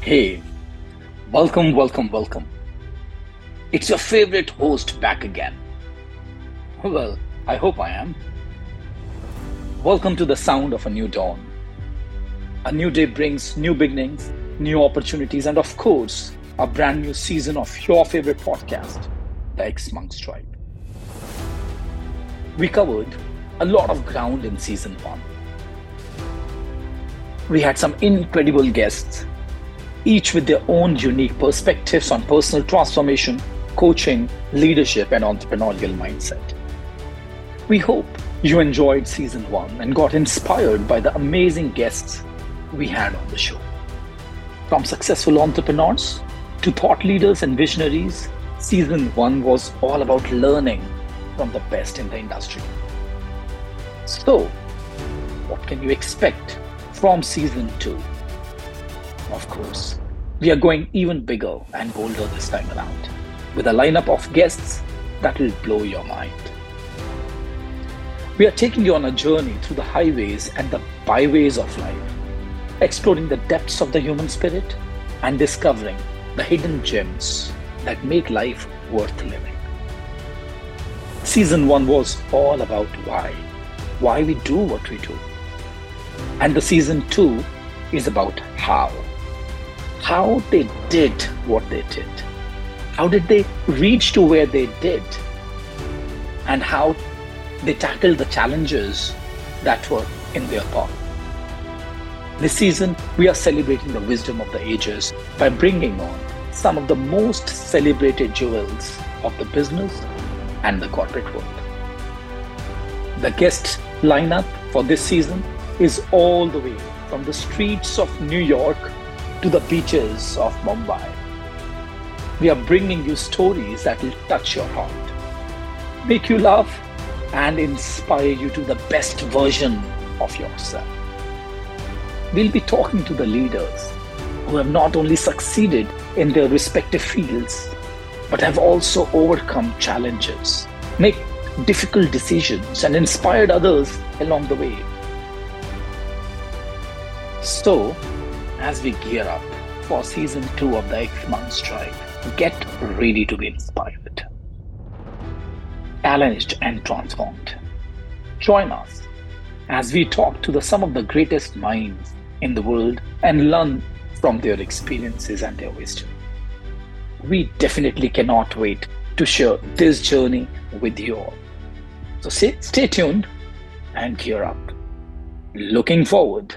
Hey, welcome, welcome, welcome. It's your favorite host back again. Well, I hope I am. Welcome to the sound of a new dawn. A new day brings new beginnings, new opportunities, and of course, a brand new season of your favorite podcast, The xMonks Drive. We covered a lot of ground in season one. We had some incredible guests each with their own unique perspectives on personal transformation, coaching, leadership, and entrepreneurial mindset. We hope you enjoyed season one and got inspired by the amazing guests we had on the show. From successful entrepreneurs to thought leaders and visionaries, season one was all about learning from the best in the industry. So, what can you expect from season two? Of course. We are going even bigger and bolder this time around, with a lineup of guests that will blow your mind. We are taking you on a journey through the highways and the byways of life, exploring the depths of the human spirit and discovering the hidden gems that make life worth living. Season 1 was all about why, why we do what we do. And the season 2 is about how how they did what they did. How did they reach to where they did? And how they tackled the challenges that were in their path. This season, we are celebrating the wisdom of the ages by bringing on some of the most celebrated jewels of the business and the corporate world. The guest lineup for this season is all the way from the streets of New York to the beaches of Mumbai. We are bringing you stories that will touch your heart, make you laugh, and inspire you to the best version of yourself. We'll be talking to the leaders who have not only succeeded in their respective fields, but have also overcome challenges, make difficult decisions, and inspired others along the way. So, as we gear up for season two of the xMonks Drive, get ready to be inspired, challenged, and transformed. Join us as we talk to the, some of the greatest minds in the world and learn from their experiences and their wisdom. We definitely cannot wait to share this journey with you all. So stay, stay tuned and gear up. Looking forward